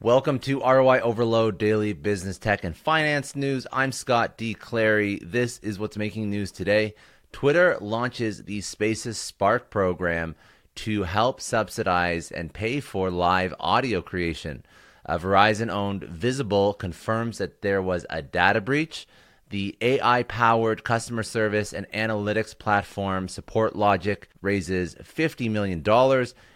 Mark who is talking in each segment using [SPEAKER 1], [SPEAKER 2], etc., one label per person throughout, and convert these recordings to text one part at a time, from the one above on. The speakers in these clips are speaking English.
[SPEAKER 1] Welcome to ROI Overload Daily Business Tech and Finance News. I'm Scott D. Clary. This is what's making news today. Twitter launches the Spaces Spark program to help subsidize and pay for live audio creation. Uh, Verizon owned Visible confirms that there was a data breach. The AI powered customer service and analytics platform Support Logic raises $50 million,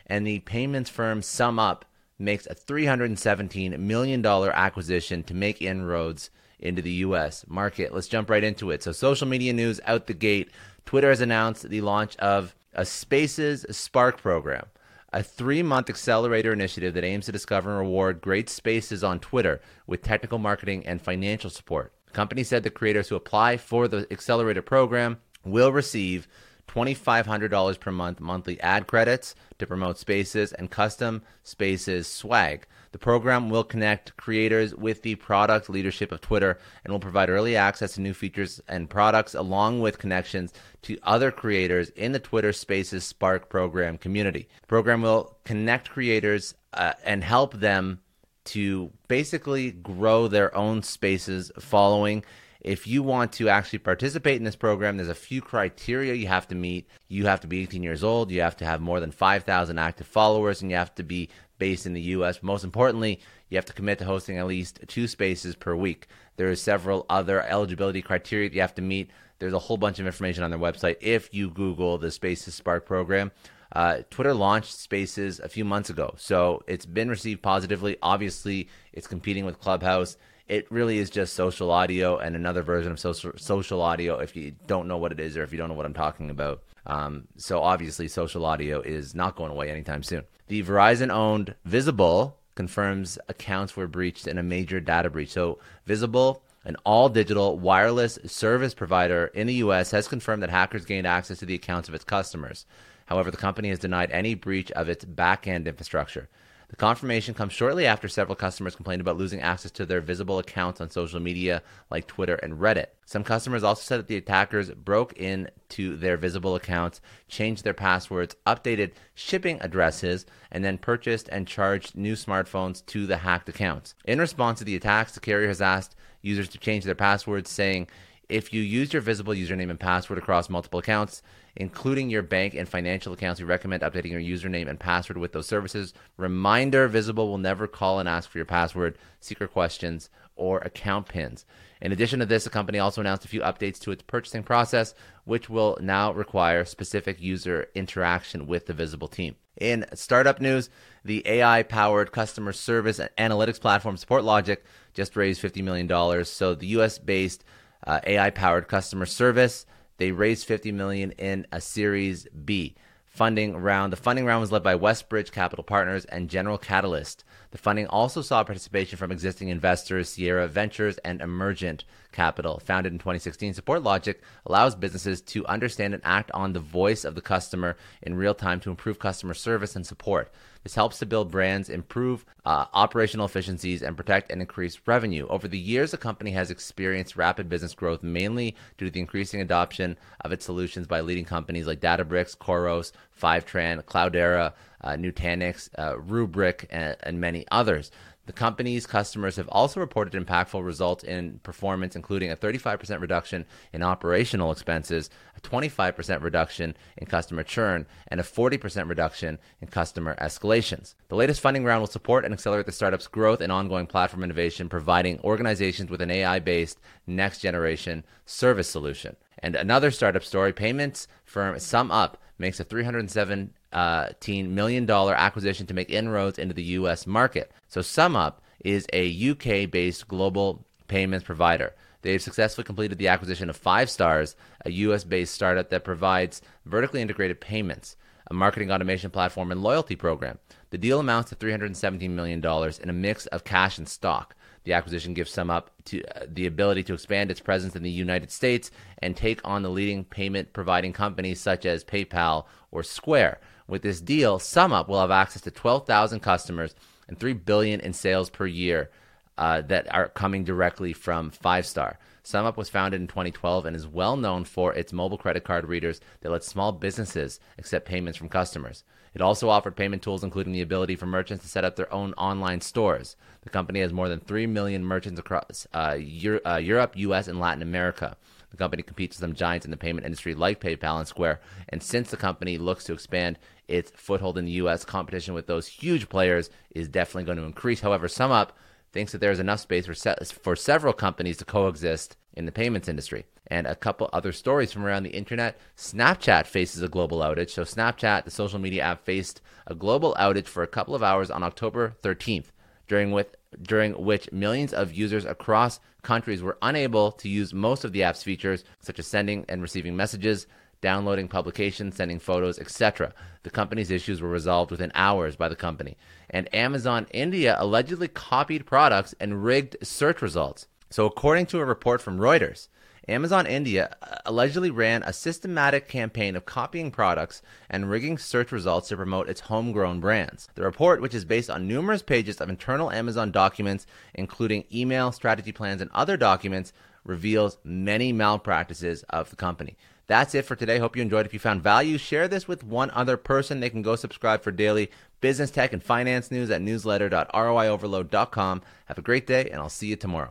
[SPEAKER 1] and the payments firm SumUp makes a $317 million acquisition to make inroads into the U.S. market. Let's jump right into it. So, social media news out the gate Twitter has announced the launch of a Spaces Spark program, a three month accelerator initiative that aims to discover and reward great spaces on Twitter with technical marketing and financial support. The company said the creators who apply for the accelerator program will receive $2,500 per month monthly ad credits to promote spaces and custom spaces swag. The program will connect creators with the product leadership of Twitter and will provide early access to new features and products along with connections to other creators in the Twitter Spaces Spark program community. The program will connect creators uh, and help them to basically grow their own spaces following if you want to actually participate in this program, there's a few criteria you have to meet. You have to be 18 years old, you have to have more than 5,000 active followers, and you have to be based in the US. Most importantly, you have to commit to hosting at least two spaces per week. There are several other eligibility criteria that you have to meet. There's a whole bunch of information on their website if you Google the Spaces Spark program. Uh, Twitter launched Spaces a few months ago, so it's been received positively. Obviously, it's competing with Clubhouse it really is just social audio and another version of social social audio if you don't know what it is or if you don't know what I'm talking about. Um, so obviously, social audio is not going away anytime soon. The Verizon-owned Visible confirms accounts were breached in a major data breach. So Visible, an all-digital wireless service provider in the U.S., has confirmed that hackers gained access to the accounts of its customers. However, the company has denied any breach of its back-end infrastructure. The confirmation comes shortly after several customers complained about losing access to their visible accounts on social media like Twitter and Reddit. Some customers also said that the attackers broke into their visible accounts, changed their passwords, updated shipping addresses, and then purchased and charged new smartphones to the hacked accounts. In response to the attacks, the carrier has asked users to change their passwords, saying, if you use your visible username and password across multiple accounts, including your bank and financial accounts. We recommend updating your username and password with those services. Reminder Visible will never call and ask for your password, secret questions, or account pins. In addition to this, the company also announced a few updates to its purchasing process, which will now require specific user interaction with the Visible team. In startup news, the AI powered customer service and analytics platform Support Logic just raised $50 million. So the US based uh, AI powered customer service they raised 50 million in a Series B funding round. The funding round was led by Westbridge Capital Partners and General Catalyst. The funding also saw participation from existing investors Sierra Ventures and Emergent Capital. Founded in 2016, Support Logic allows businesses to understand and act on the voice of the customer in real time to improve customer service and support. This helps to build brands, improve uh, operational efficiencies, and protect and increase revenue. Over the years, the company has experienced rapid business growth, mainly due to the increasing adoption of its solutions by leading companies like Databricks, Khoros, Fivetran, Cloudera, uh, Nutanix, uh, Rubrik, and, and many others. The company's customers have also reported impactful results in performance, including a 35% reduction in operational expenses, a 25% reduction in customer churn, and a 40% reduction in customer escalations. The latest funding round will support and accelerate the startup's growth and ongoing platform innovation, providing organizations with an AI based next generation service solution. And another startup story payments firm SumUp makes a 307 $18 million acquisition to make inroads into the U.S. market. So SumUp is a UK based global payments provider. They've successfully completed the acquisition of Five Stars, a US based startup that provides vertically integrated payments, a marketing automation platform, and loyalty program. The deal amounts to $317 million in a mix of cash and stock. The acquisition gives SumUp to, uh, the ability to expand its presence in the United States and take on the leading payment providing companies such as PayPal or Square. With this deal, SumUp will have access to 12,000 customers and 3 billion in sales per year uh, that are coming directly from Five Star. SumUp was founded in 2012 and is well known for its mobile credit card readers that let small businesses accept payments from customers. It also offered payment tools, including the ability for merchants to set up their own online stores. The company has more than 3 million merchants across uh, Euro- uh, Europe, US, and Latin America. The company competes with some giants in the payment industry like PayPal and Square. And since the company looks to expand its foothold in the U.S., competition with those huge players is definitely going to increase. However, SumUp thinks that there is enough space for, se- for several companies to coexist in the payments industry. And a couple other stories from around the internet. Snapchat faces a global outage. So, Snapchat, the social media app, faced a global outage for a couple of hours on October 13th, during, with, during which millions of users across countries were unable to use most of the app's features, such as sending and receiving messages, downloading publications, sending photos, etc. The company's issues were resolved within hours by the company. And Amazon India allegedly copied products and rigged search results. So, according to a report from Reuters, Amazon India uh, allegedly ran a systematic campaign of copying products and rigging search results to promote its homegrown brands. The report, which is based on numerous pages of internal Amazon documents, including email, strategy plans, and other documents, reveals many malpractices of the company. That's it for today. Hope you enjoyed. If you found value, share this with one other person. They can go subscribe for daily business, tech, and finance news at newsletter.roioverload.com. Have a great day, and I'll see you tomorrow.